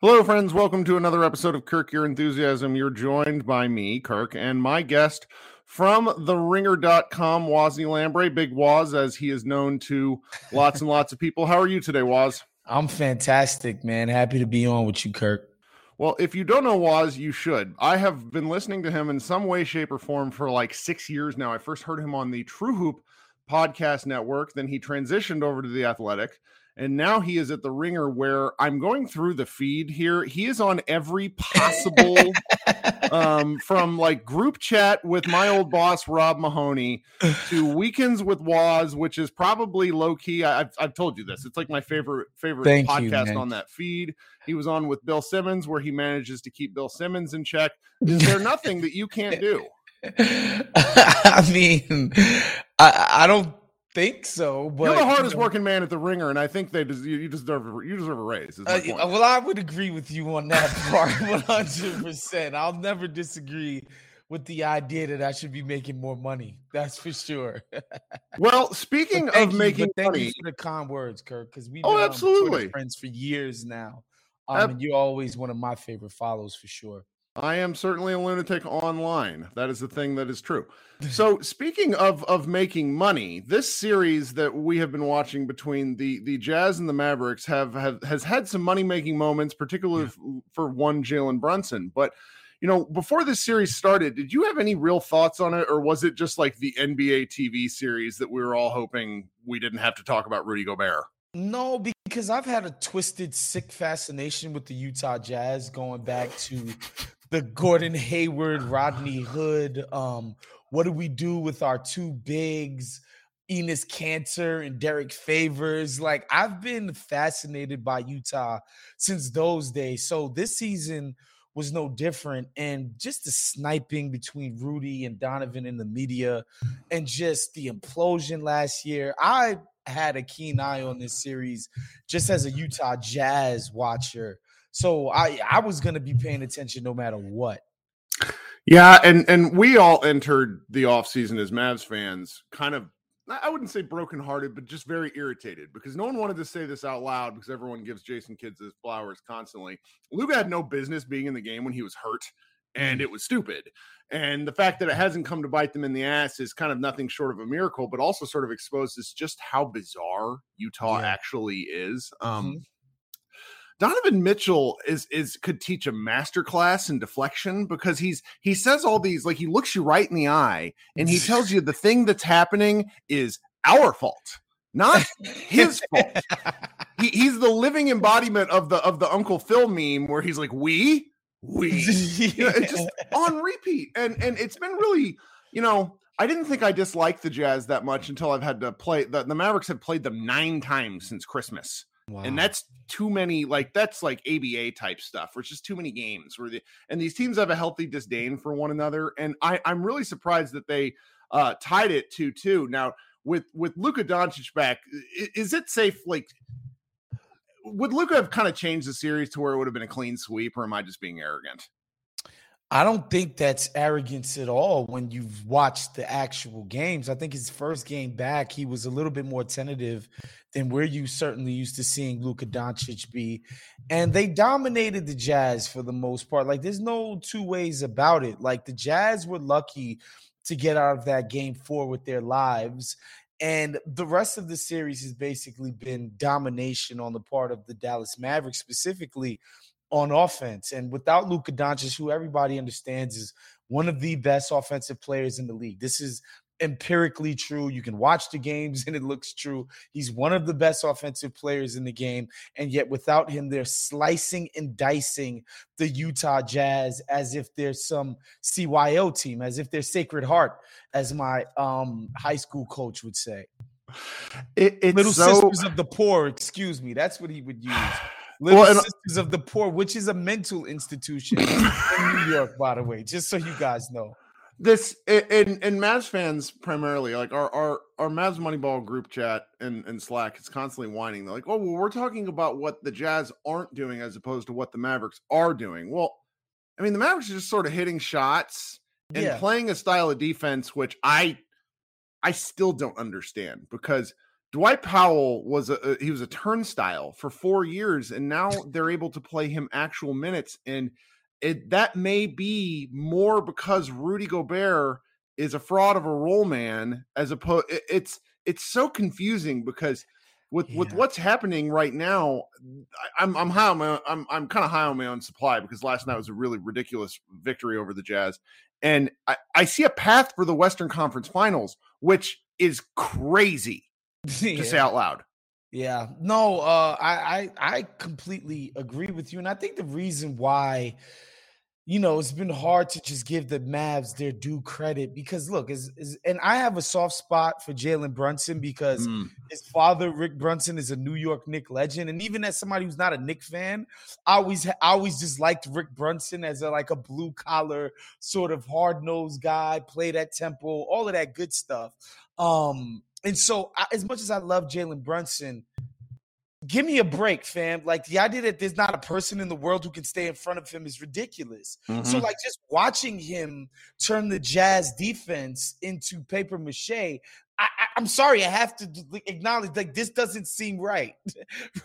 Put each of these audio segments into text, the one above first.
Hello, friends. Welcome to another episode of Kirk Your Enthusiasm. You're joined by me, Kirk, and my guest from theringer.com, Wosny Lambre, Big Waz, as he is known to lots and lots of people. How are you today, Waz? I'm fantastic, man. Happy to be on with you, Kirk. Well, if you don't know Waz, you should. I have been listening to him in some way, shape, or form for like six years now. I first heard him on the True Hoop podcast network. Then he transitioned over to the Athletic and now he is at the ringer where i'm going through the feed here. He is on every possible um, from like group chat with my old boss rob mahoney to weekends with waz which is probably low key I, have I've told you this it's like my favorite favorite Thank podcast you, on that feed. He was on with bill simmons where he manages to keep bill simmons in check. Is there nothing that you can't do? I mean, I, I don't think so. But you're the hardest you know, working man at the ringer, and I think they des- you deserve you deserve a raise. Uh, well, I would agree with you on that part, one hundred percent. I'll never disagree with the idea that I should be making more money. That's for sure. well, speaking of you, making thank money, you for the kind words, Kirk, because we've oh, absolutely friends for years now. Um, and you're always one of my favorite follows for sure. I am certainly a lunatic online. That is the thing that is true. So, speaking of of making money, this series that we have been watching between the the Jazz and the Mavericks have, have has had some money making moments, particularly yeah. for one Jalen Brunson. But you know, before this series started, did you have any real thoughts on it, or was it just like the NBA TV series that we were all hoping we didn't have to talk about Rudy Gobert? No, because I've had a twisted, sick fascination with the Utah Jazz going back to the Gordon Hayward, Rodney Hood. Um, what do we do with our two bigs, Enes Kanter and Derrick Favors? Like I've been fascinated by Utah since those days. So this season was no different. And just the sniping between Rudy and Donovan in the media and just the implosion last year. I had a keen eye on this series just as a Utah Jazz watcher so I I was going to be paying attention no matter what. Yeah, and and we all entered the offseason as Mavs fans kind of I wouldn't say brokenhearted, but just very irritated because no one wanted to say this out loud because everyone gives Jason Kidd his flowers constantly. Luka had no business being in the game when he was hurt, and mm. it was stupid. And the fact that it hasn't come to bite them in the ass is kind of nothing short of a miracle, but also sort of exposes just how bizarre Utah yeah. actually is. Um, mm-hmm. Donovan Mitchell is is could teach a master class in deflection because he's he says all these like he looks you right in the eye and he tells you the thing that's happening is our fault, not his fault. He, he's the living embodiment of the of the Uncle Phil meme where he's like we we you know, it's just on repeat and and it's been really you know I didn't think I disliked the Jazz that much until I've had to play the, the Mavericks have played them nine times since Christmas. Wow. And that's too many, like that's like ABA type stuff, where it's just too many games where the and these teams have a healthy disdain for one another. And I, I'm really surprised that they uh tied it to two. Now with with Luka Doncic back, is it safe? Like, would Luka have kind of changed the series to where it would have been a clean sweep, or am I just being arrogant? I don't think that's arrogance at all when you've watched the actual games. I think his first game back, he was a little bit more tentative than we're you certainly used to seeing Luka Doncic be. And they dominated the Jazz for the most part. Like there's no two ways about it. Like the Jazz were lucky to get out of that game four with their lives. And the rest of the series has basically been domination on the part of the Dallas Mavericks, specifically on offense. And without Luka Doncic, who everybody understands is one of the best offensive players in the league. This is empirically true. You can watch the games and it looks true. He's one of the best offensive players in the game. And yet, without him, they're slicing and dicing the Utah Jazz as if they're some CYO team, as if they're Sacred Heart, as my um, high school coach would say. It, Little so... Sisters of the Poor, excuse me. That's what he would use. Little well, Sisters of the Poor, which is a mental institution in New York, by the way, just so you guys know. This and and Mavs fans primarily, like our our our Mavs Moneyball group chat and, and Slack is constantly whining. They're like, oh well, we're talking about what the Jazz aren't doing as opposed to what the Mavericks are doing. Well, I mean, the Mavericks are just sort of hitting shots and yeah. playing a style of defense, which I I still don't understand because Dwight Powell was a he was a turnstile for four years, and now they're able to play him actual minutes, and it that may be more because Rudy Gobert is a fraud of a role man, as opposed. It, it's it's so confusing because with yeah. with what's happening right now, I, am I'm high on my I'm I'm kind of high on my own supply because last night was a really ridiculous victory over the Jazz, and I, I see a path for the Western Conference Finals, which is crazy yeah. to say out loud. Yeah, no, uh, I, I I completely agree with you, and I think the reason why you know, it's been hard to just give the Mavs their due credit because look, is is and I have a soft spot for Jalen Brunson because mm. his father, Rick Brunson, is a New York Knick legend. And even as somebody who's not a Knick fan, I always I always just liked Rick Brunson as a like a blue collar, sort of hard-nosed guy, played at Temple, all of that good stuff. Um, and so I, as much as I love Jalen Brunson, give me a break, fam. Like the idea that there's not a person in the world who can stay in front of him is ridiculous. Mm-hmm. So, like, just watching him turn the Jazz defense into paper mache. I, am sorry, I have to acknowledge like this doesn't seem right.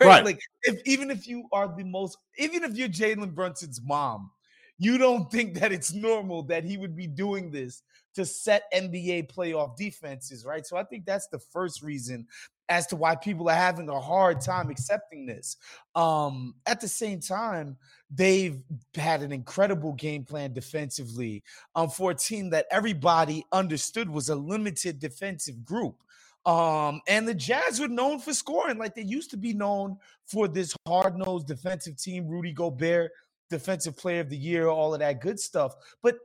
right? right? Like, if even if you are the most, even if you're Jalen Brunson's mom, you don't think that it's normal that he would be doing this to set NBA playoff defenses, right? So I think that's the first reason as to why people are having a hard time accepting this. Um, at the same time, they've had an incredible game plan defensively um, for a team that everybody understood was a limited defensive group. Um, and the Jazz were known for scoring like they used to be known for this hard nosed defensive team, Rudy Gobert, defensive player of the year, all of that good stuff. But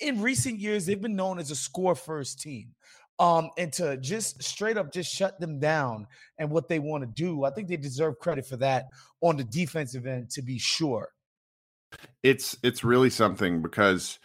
in recent years, they've been known as a score first team um, and to just straight up just shut them down and what they want to do. I think they deserve credit for that on the defensive end, to be sure. It's it's really something because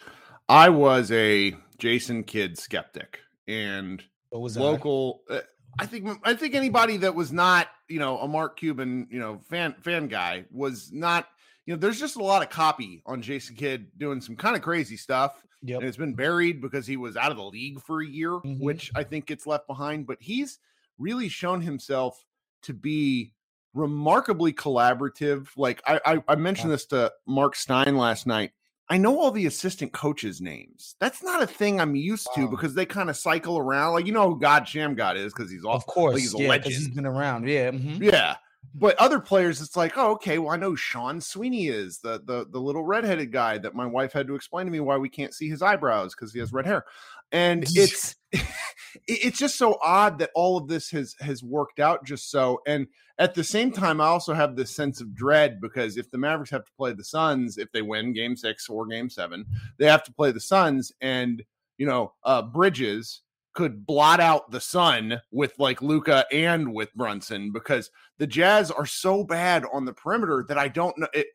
I was a Jason Kidd skeptic and local. Uh, I think I think anybody that was not you know a Mark Cuban you know fan fan guy was not you know there's just a lot of copy on Jason Kidd doing some kind of crazy stuff Yep. And it's been buried because he was out of the league for a year, mm-hmm. which I think gets left behind. But he's really shown himself to be remarkably collaborative. Like I, I, I mentioned this to Mark Stein last night. I know all the assistant coaches' names. That's not a thing I'm used wow. to because they kind of cycle around. Like you know who God Shammgod is because he's off. of course like he's a yeah, legend. He's been around. Yeah, mm-hmm. yeah but other players, it's like, oh, okay, well, I know Sean Sweeney is the the the little redheaded guy that my wife had to explain to me why we can't see his eyebrows because he has red hair, and it's it's just so odd that all of this has has worked out just so. And at the same time, I also have this sense of dread because if the Mavericks have to play the Suns, if they win Game Six or Game Seven, they have to play the Suns, and you know, uh, Bridges could blot out the sun with like Luka and with Brunson because the Jazz are so bad on the perimeter that I don't know it,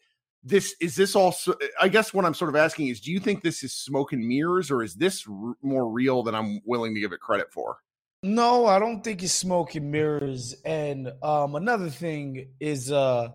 this is this also I guess what I'm sort of asking is do you think this is smoke and mirrors or is this r- more real than I'm willing to give it credit for? No, I don't think it's smoke and mirrors and um another thing is uh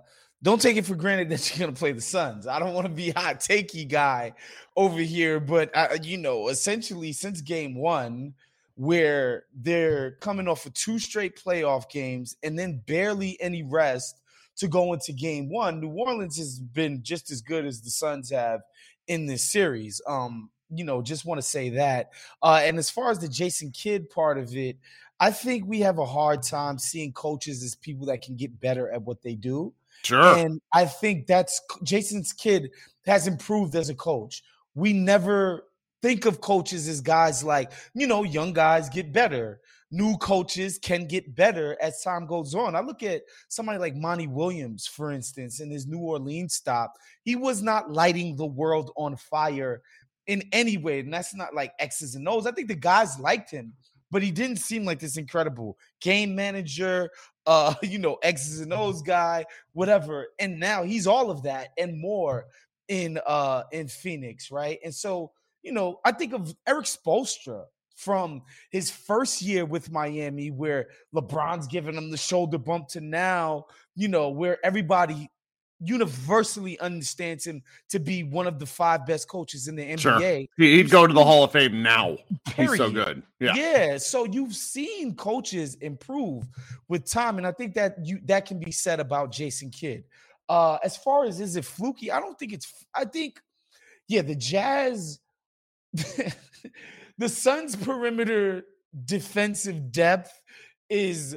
don't take it for granted that you're going to play the Suns. I don't want to be a hot takey guy over here, but uh, you know, essentially since game 1, where they're coming off of two straight playoff games and then barely any rest to go into game one. New Orleans has been just as good as the Suns have in this series. Um, you know, just want to say that. Uh, and as far as the Jason Kidd part of it, I think we have a hard time seeing coaches as people that can get better at what they do. Sure. And I think that's Jason's kid has improved as a coach. We never think of coaches as guys like, you know, young guys get better. New coaches can get better as time goes on. I look at somebody like Monty Williams, for instance, in his New Orleans stop. He was not lighting the world on fire in any way. And that's not like X's and O's. I think the guys liked him, but he didn't seem like this incredible game manager, uh, you know, X's and O's guy, whatever. And now he's all of that and more in uh in Phoenix, right? And so you know, I think of Erik Spoelstra from his first year with Miami, where LeBron's giving him the shoulder bump, to now, you know, where everybody universally understands him to be one of the five best coaches in the NBA. Sure. He'd go to the Hall of Fame now. Period. He's so good. Yeah. Yeah. So you've seen coaches improve with time. And I think that you that can be said about Jason Kidd. Uh, as far as is it fluky? I don't think it's I think, yeah, the Jazz, the Suns perimeter defensive depth is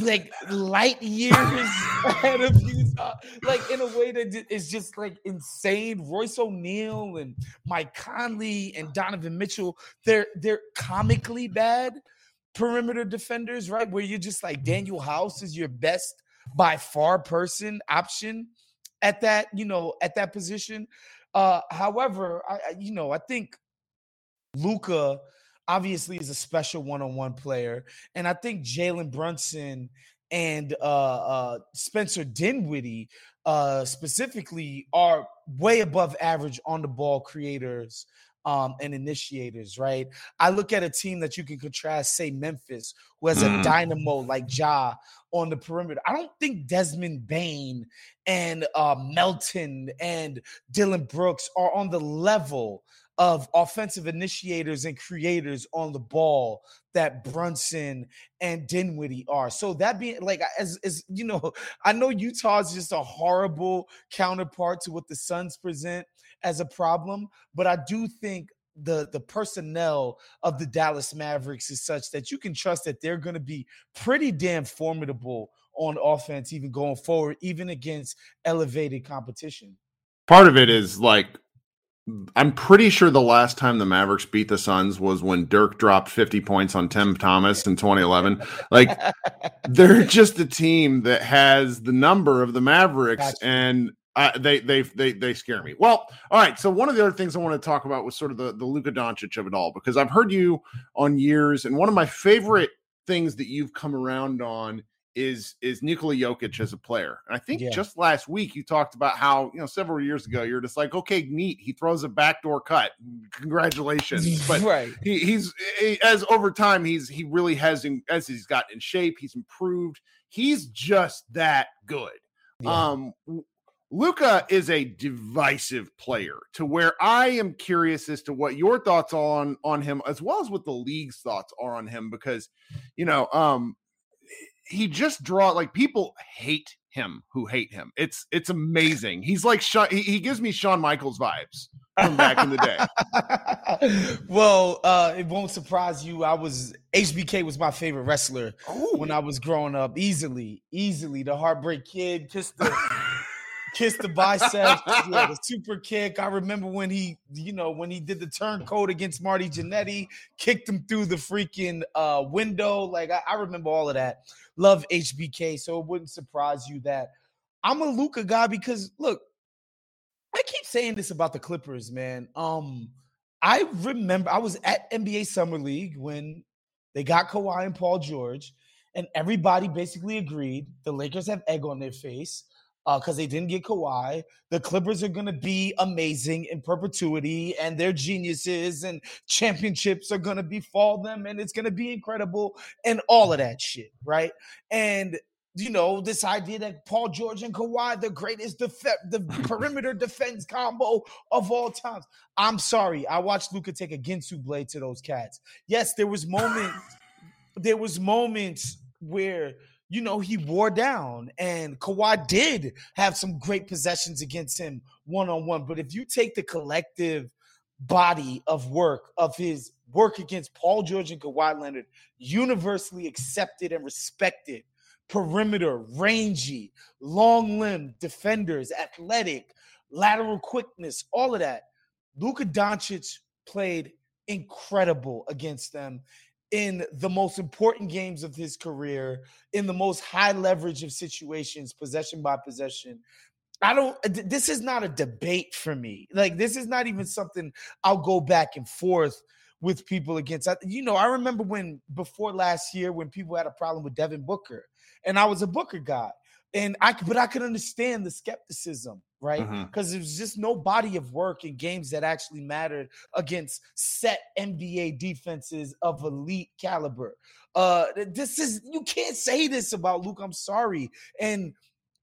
like light years ahead of Utah, like in a way that is just like insane. Royce O'Neale and Mike Conley and Donovan Mitchell, they're they're comically bad perimeter defenders, right? Where you're just like Danuel House is your best by far person option at that, you know, at that position. Uh, however, I, I you know, I think Luka obviously is a special one-on-one player, and I think Jalen Brunson and uh, uh, Spencer Dinwiddie uh, specifically are way above average on the ball creators um, and initiators, right? I look at a team that you can contrast, say Memphis, who has mm. a dynamo like Ja on the perimeter. I don't think Desmond Bane and uh, Melton and Dillon Brooks are on the level of offensive initiators and creators on the ball that Brunson and Dinwiddie are. So that being like as as you know, I know Utah's just a horrible counterpart to what the Suns present as a problem, but I do think the the personnel of the Dallas Mavericks is such that you can trust that they're going to be pretty damn formidable on offense even going forward even against elevated competition. Part of it is like I'm pretty sure the last time the Mavericks beat the Suns was when Dirk dropped 50 points on Tim Thomas in 2011. Like they're just a team that has the number of the Mavericks gotcha. and uh, they they they they scare me. Well, all right. So one of the other things I want to talk about was sort of the the Luka Doncic of it all because I've heard you on years, and one of my favorite things that you've come around on is is Nikola Jokic as a player. And I think yeah. just last week you talked about how, you know, several years ago you're just like, okay, neat. He throws a backdoor cut. Congratulations. But right. he, he's he, as over time he's he really has in, as he's got in shape, he's improved. He's just that good. Yeah. Um Luka is a divisive player to where I am curious as to what your thoughts on on him as well as what the league's thoughts are on him because you know um he just draw like people hate him who hate him. It's it's amazing. He's like he, he gives me Shawn Michaels vibes from back in the day. well, uh, it won't surprise you. I was HBK was my favorite wrestler Ooh. when I was growing up. Easily, easily the Heartbreak Kid, just the kiss the biceps, yeah, the super kick. I remember when he, you know, when he did the turncoat against Marty Jannetty, kicked him through the freaking uh, window. Like I, I remember all of that. Love HBK, so it wouldn't surprise you that I'm a Luka guy because look, I keep saying this about the Clippers, man. Um, I remember I was at NBA Summer League when they got Kawhi and Paul George, and everybody basically agreed the Lakers have egg on their face because uh, they didn't get Kawhi. The Clippers are going to be amazing in perpetuity, and they're geniuses, and championships are going to befall them, and it's going to be incredible, and all of that shit, right? And you know, this idea that Paul George and Kawhi, the greatest def- the perimeter defense combo of all times. I'm sorry, I watched Luka take a Ginsu blade to those cats. Yes, there was moments, there was moments where you know, he wore down. And Kawhi did have some great possessions against him one on one. But if you take the collective body of work of his work against Paul George and Kawhi Leonard, universally accepted and respected, perimeter, rangy, long limb defenders, athletic, lateral quickness, all of that. Luka Doncic played incredible against them in the most important games of his career, in the most high leverage of situations, possession by possession. I don't, uh, this is not a debate for me. Like, this is not even something I'll go back and forth with people against. You know, I remember when before last year when people had a problem with Devin Booker, and I was a Booker guy and I but I could understand the skepticism, right? Because mm-hmm. there was just no body of work in games that actually mattered against set NBA defenses of elite caliber. Uh, this is you can't say this about Luke. I'm sorry, and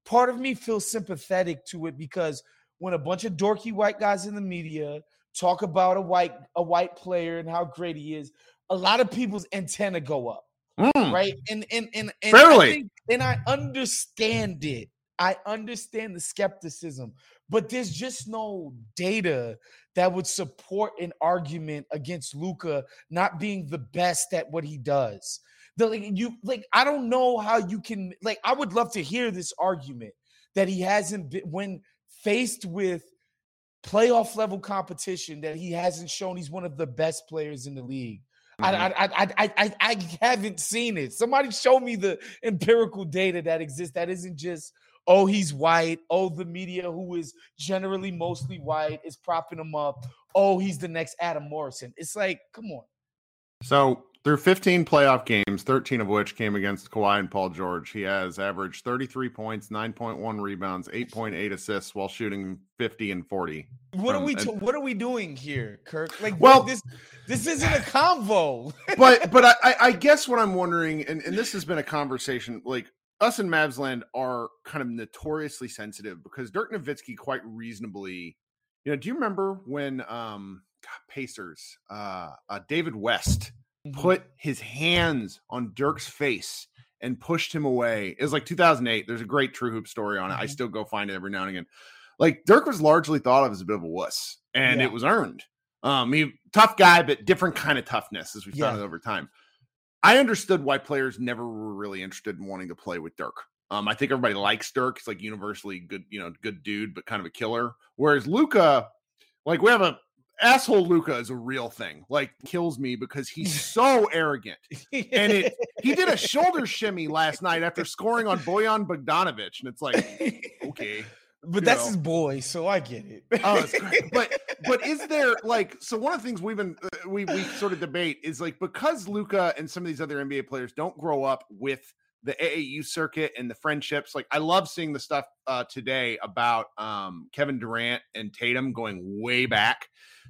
part of me feels sympathetic to it because when a bunch of dorky white guys in the media talk about a white a white player and how great he is, a lot of people's antenna go up. Mm. Right. And and and, and Fairly. I think, and I understand it. I understand the skepticism, but there's just no data that would support an argument against Luka not being the best at what he does. The, like you like I don't know how you can like I would love to hear this argument that he hasn't been when faced with playoff level competition that he hasn't shown he's one of the best players in the league. Mm-hmm. I, I, I, I, I haven't seen it. Somebody show me the empirical data that exists that isn't just oh, he's white. Oh, the media, who is generally mostly white, is propping him up. Oh, he's the next Adam Morrison. It's like, come on. So through 15 playoff games, 13 of which came against Kawhi and Paul George, he has averaged 33 points, 9.1 rebounds, 8.8 assists while shooting 50 and 40. What from, are um, we? T- what are we doing here, Kirk? Like, well, this this isn't a convo. but but I, I guess what I'm wondering, and, and this has been a conversation, like us in Mavsland are kind of notoriously sensitive because Dirk Nowitzki quite reasonably, you know, do you remember when um God, Pacers, uh, uh David West mm-hmm. put his hands on Dirk's face and pushed him away. It was like 2008. There's a great True Hoop story on it. Mm-hmm. I still go find it every now and again. Like Dirk was largely thought of as a bit of a wuss, and yeah. it was earned. Um, he tough guy, but different kind of toughness as we found yeah. it over time. I understood why players never were really interested in wanting to play with Dirk. Um, I think everybody likes Dirk. It's like universally good, you know, good dude, but kind of a killer. Whereas Luka, like we have a asshole Luka is a real thing. Like kills me because he's so arrogant. And it he did a shoulder shimmy last night after scoring on Bojan Bogdanovic, and it's like, okay. But that's know. his boy, so I get it. oh, it's. But but is there like so one of the things we've been uh, we we sort of debate is like because Luka and some of these other NBA players don't grow up with the AAU circuit and the friendships. Like I love seeing the stuff uh, today about um, Kevin Durant and Tatum going way back.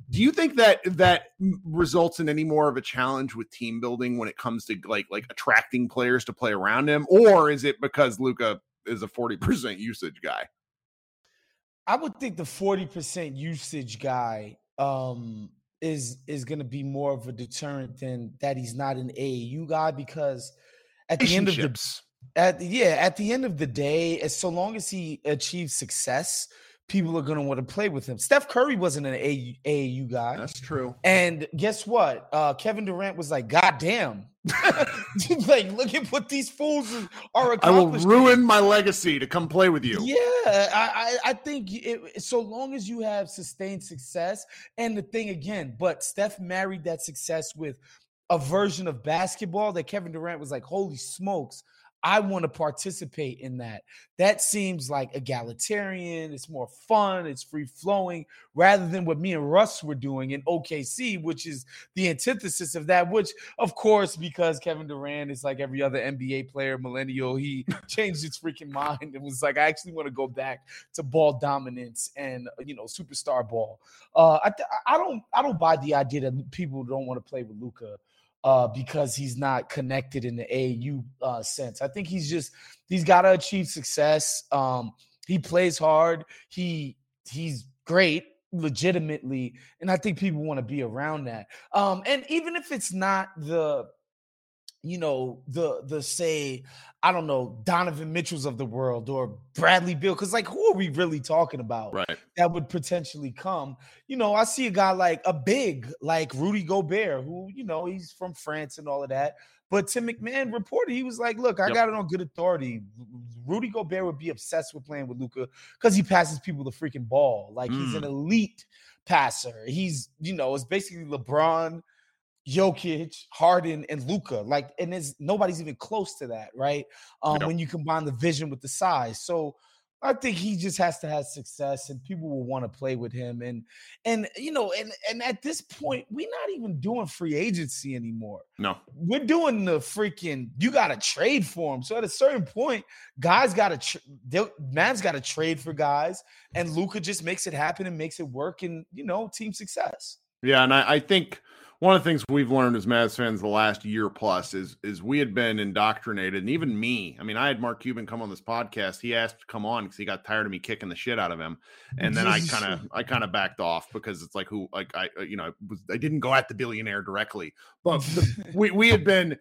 Do you think that that results in any more of a challenge with team building when it comes to like like attracting players to play around him, or is it because Luka is a forty percent usage guy? I would think the 40% usage guy um, is is going to be more of a deterrent than that he's not an AAU guy because at the end of the at yeah at the end of the day, as so long as he achieves success, people are going to want to play with him. Steph Curry wasn't an AAU, guy. That's true. And guess what? Uh, Kevin Durant was like, God damn, like, look at what these fools are accomplishing. I will ruin my legacy to come play with you. Yeah, I, I, I think it, so long as you have sustained success, and the thing again, but Steph married that success with a version of basketball that Kevin Durant was like, holy smokes, I want to participate in that. That seems like egalitarian. It's more fun. It's free flowing rather than what me and Russ were doing in OKC, which is the antithesis of that. Which, of course, because Kevin Durant is like every other NBA player, millennial, he changed his freaking mind and was like, I actually want to go back to ball dominance and you know superstar ball. Uh, I, I don't I don't buy the idea that people don't want to play with Luka uh, because he's not connected in the AU uh, sense. I think he's just he's got to achieve success. Um, he plays hard. He he's great legitimately and i think people want to be around that um and even if it's not the you know the the say I don't know Donovan Mitchell's of the world or Bradley Beal because like who are we really talking about right that would potentially come you know I see a guy like a big like Rudy Gobert who you know he's from France and all of that but Tim McMahon reported he was like look I yep. got it on good authority Rudy Gobert would be obsessed with playing with Luka because he passes people the freaking ball like mm. he's an mm. elite passer he's you know it's basically LeBron Jokic, Harden, and Luka. Like, and there's nobody's even close to that, right? Um, when you combine the vision with the size. So I think he just has to have success and people will want to play with him. And and you know, and and at this point, we're not even doing free agency anymore. No, we're doing the freaking you gotta trade for him. So at a certain point, guys gotta tra- man's gotta trade for guys, and Luka just makes it happen and makes it work and you know, team success. Yeah, and I, I think one of the things we've learned as Mavs fans the last year plus is is we had been indoctrinated, and even me. I mean, I had Mark Cuban come on this podcast. He asked to come on because he got tired of me kicking the shit out of him, and then I kind of I kind of backed off because it's like who like I uh, you know I didn't go at the billionaire directly, but the, we we had been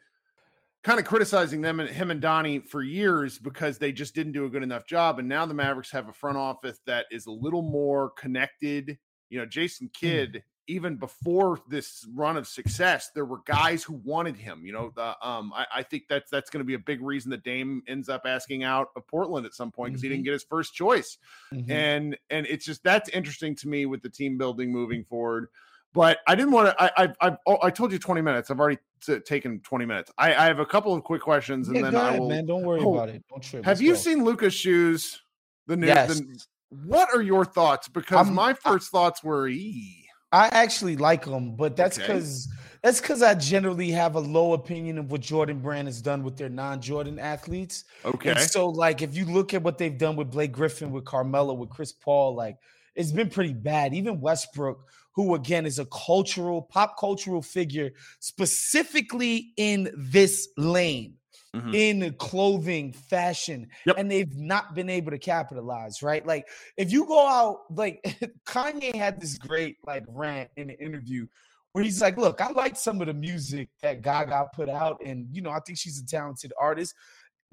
kind of criticizing them and him and Donnie for years because they just didn't do a good enough job. And now the Mavericks have a front office that is a little more connected. You know, Jason hmm. Kidd. Even before this run of success, there were guys who wanted him. You know, the, um, I, I, think that's that's going to be a big reason that Dame ends up asking out of Portland at some point because mm-hmm. he didn't mm-hmm. get his first choice. Mm-hmm. And and it's just that's interesting to me with the team building moving forward but I didn't want to. I, I I oh, I told you 20 minutes. I've already t- taken 20 minutes. I, I have a couple of quick questions, and yeah, then ahead, I will. Man, don't worry oh, about it. Don't trip. Have you go. seen Luka's shoes? The new. Yes. The, what are your thoughts? Because I'm, my first I, thoughts were, e. I actually like them, but that's because okay. that's because I generally have a low opinion of what Jordan Brand has done with their non-Jordan athletes. Okay. And so, like, if you look at what they've done with Blake Griffin, with Carmelo, with Chris Paul, like, it's been pretty bad. Even Westbrook who again is a cultural, pop cultural figure, specifically in this lane. Mm-hmm. in clothing, fashion, yep. and they've not been able to capitalize, right? Like, if you go out, like Kanye had this great like rant in an interview where he's like, Look, I like some of the music that Gaga put out, and you know, I think she's a talented artist.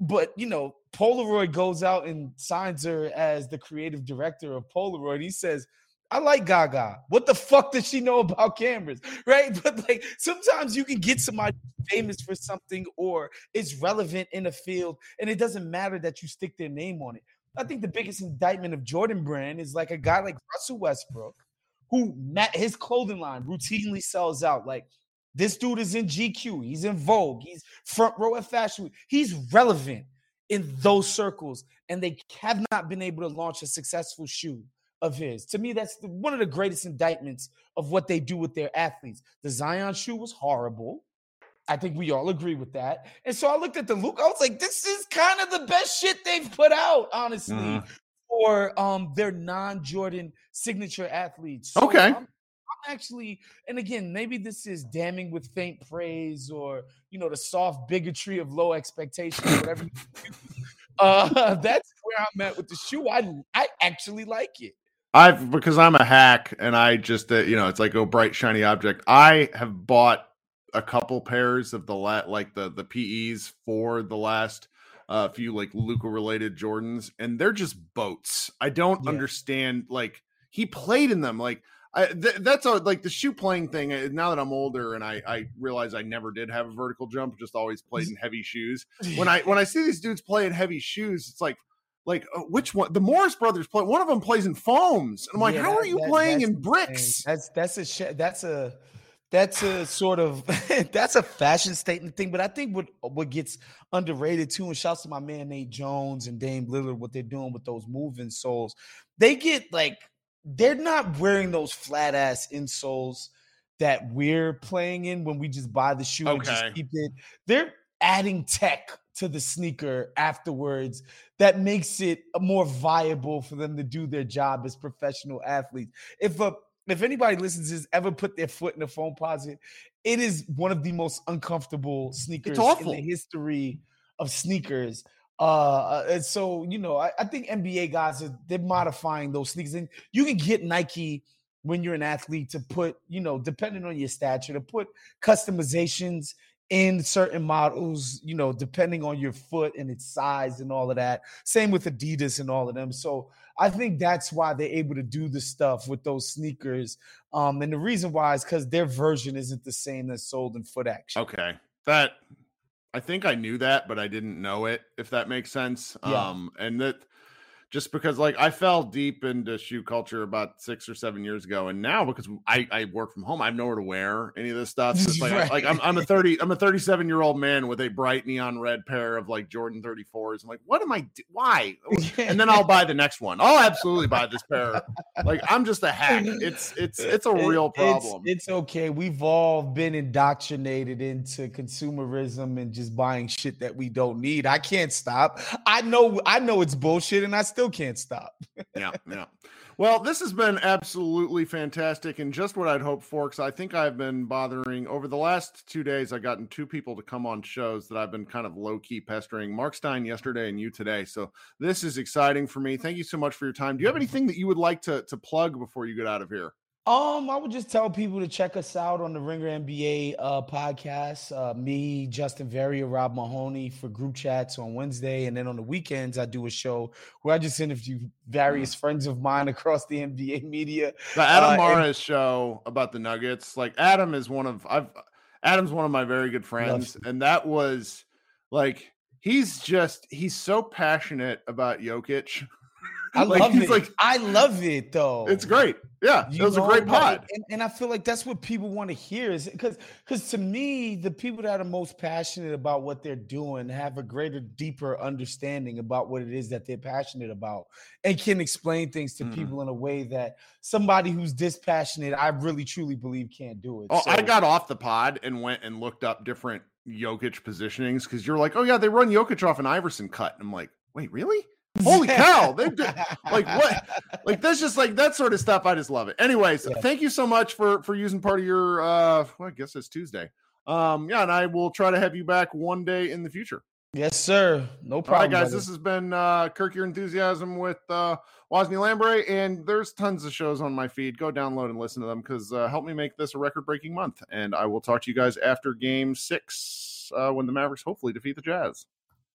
But you know, Polaroid goes out and signs her as the creative director of Polaroid. He says, I like Gaga. What the fuck does she know about cameras? Right? But like sometimes you can get somebody famous for something or it's relevant in a field, and it doesn't matter that you stick their name on it. I think the biggest indictment of Jordan Brand is like a guy like Russell Westbrook, who his clothing line routinely sells out. Like this dude is in GQ, he's in Vogue, he's front row at Fashion Week. He's relevant in those circles, and they have not been able to launch a successful shoe of his. To me, that's one of the greatest indictments of what they do with their athletes. The Zion shoe was horrible. I think we all agree with that. And so I looked at the Luke. I was like, this is kind of the best shit they've put out, honestly, mm-hmm. for um their non-Jordan signature athletes. So okay. I'm, I'm actually, and again, maybe this is damning with faint praise or you know the soft bigotry of low expectations, whatever. uh, that's where I'm at with the shoe. I I actually like it. I've because I'm a hack and I just uh, you know it's like a bright shiny object. I have bought a couple pairs of the la- like the the PEs for the last uh, few like Luka related Jordans, and they're just boats. I don't yeah. understand. Like he played in them. Like I, th- that's a like the shoe playing thing. Uh, now that I'm older and I I realize I never did have a vertical jump, just always played in heavy shoes. When I when I see these dudes play in heavy shoes, it's like like uh, which one the morris brothers play one of them plays in foams. And i'm like yeah, how that, are you that, playing in bricks? That's that's a sh- that's a that's a sort of that's a fashion statement thing but i think what what gets underrated too and shouts to my man nate jones and dame lillard what they're doing with those moving soles they get like they're not wearing those flat ass insoles that we're playing in when we just buy the shoe okay. and just keep it. They're adding tech to the sneaker afterwards that makes it more viable for them to do their job as professional athletes. If a if anybody listens has ever put their foot in a Foamposite, it is one of the most uncomfortable sneakers in the history of sneakers. Uh, and so you know, I, I think NBA guys are they're modifying those sneakers, and you can get Nike when you're an athlete to put, you know, depending on your stature, to put customizations in certain models, you know, depending on your foot and its size and all of that. Same with Adidas and all of them. So I think that's why they're able to do the stuff with those sneakers. Um, and the reason why is because their version isn't the same that's sold in foot action. Okay. That I think I knew that, but I didn't know it, if that makes sense. Yeah. Um, and that just because like I fell deep into shoe culture about six or seven years ago, and now because I, I work from home, I have nowhere to wear any of this stuff. So it's like right. like I'm, I'm a thirty I'm a 37 year old man with a bright neon red pair of like Jordan 34s. I'm like, what am I? Do- why? And then I'll buy the next one. I'll absolutely buy this pair. Like I'm just a hack. It's it's it's a real problem. It's, it's okay. We've all been indoctrinated into consumerism and just buying shit that we don't need. I can't stop. I know I know it's bullshit, and I still still can't stop. yeah, yeah. Well, this has been absolutely fantastic and just what I'd hoped for. Because I think I've been bothering over the last two days. I've gotten two people to come on shows that I've been kind of low key pestering. Mark Stein yesterday and you today. So this is exciting for me. Thank you so much for your time. Do you have mm-hmm. anything that you would like to to plug before you get out of here? Um, I would just tell people to check us out on the Ringer NBA uh, podcast. Uh, me, Justin Verrier, Rob Mahoney for group chats on Wednesday, and then on the weekends I do a show where I just interview various mm. friends of mine across the NBA media. The Adam uh, and- show about the Nuggets. Like Adam is one of I've Adam's one of my very good friends, and that was like he's just he's so passionate about Jokic. I like, love it. Like, I love it though. It's great. Yeah, you it was know, a great pod. And, and, I feel like that's what people want to hear is because because to me, the people that are most passionate about what they're doing have a greater, deeper understanding about what it is that they're passionate about and can explain things to mm. people in a way that somebody who's dispassionate, I really truly believe can't do it. Oh, so, I got off the pod and went and looked up different Jokic positionings because you're like, oh yeah, they run Jokic off an Iverson cut. And I'm like, wait, really? Holy cow! They do, like what? Like that's just like that sort of stuff. I just love it. Anyways, yeah. thank you so much for for using part of your. uh well, I guess it's Tuesday. Um, yeah, and I will try to have you back one day in the future. Yes, sir. No problem. All right, guys. Brother. This has been uh Kirk Your Enthusiasm with uh Wosny Lambre, and there's tons of shows on my feed. Go download and listen to them because uh, help me make this a record breaking month. And I will talk to you guys after game six uh, when the Mavericks hopefully defeat the Jazz.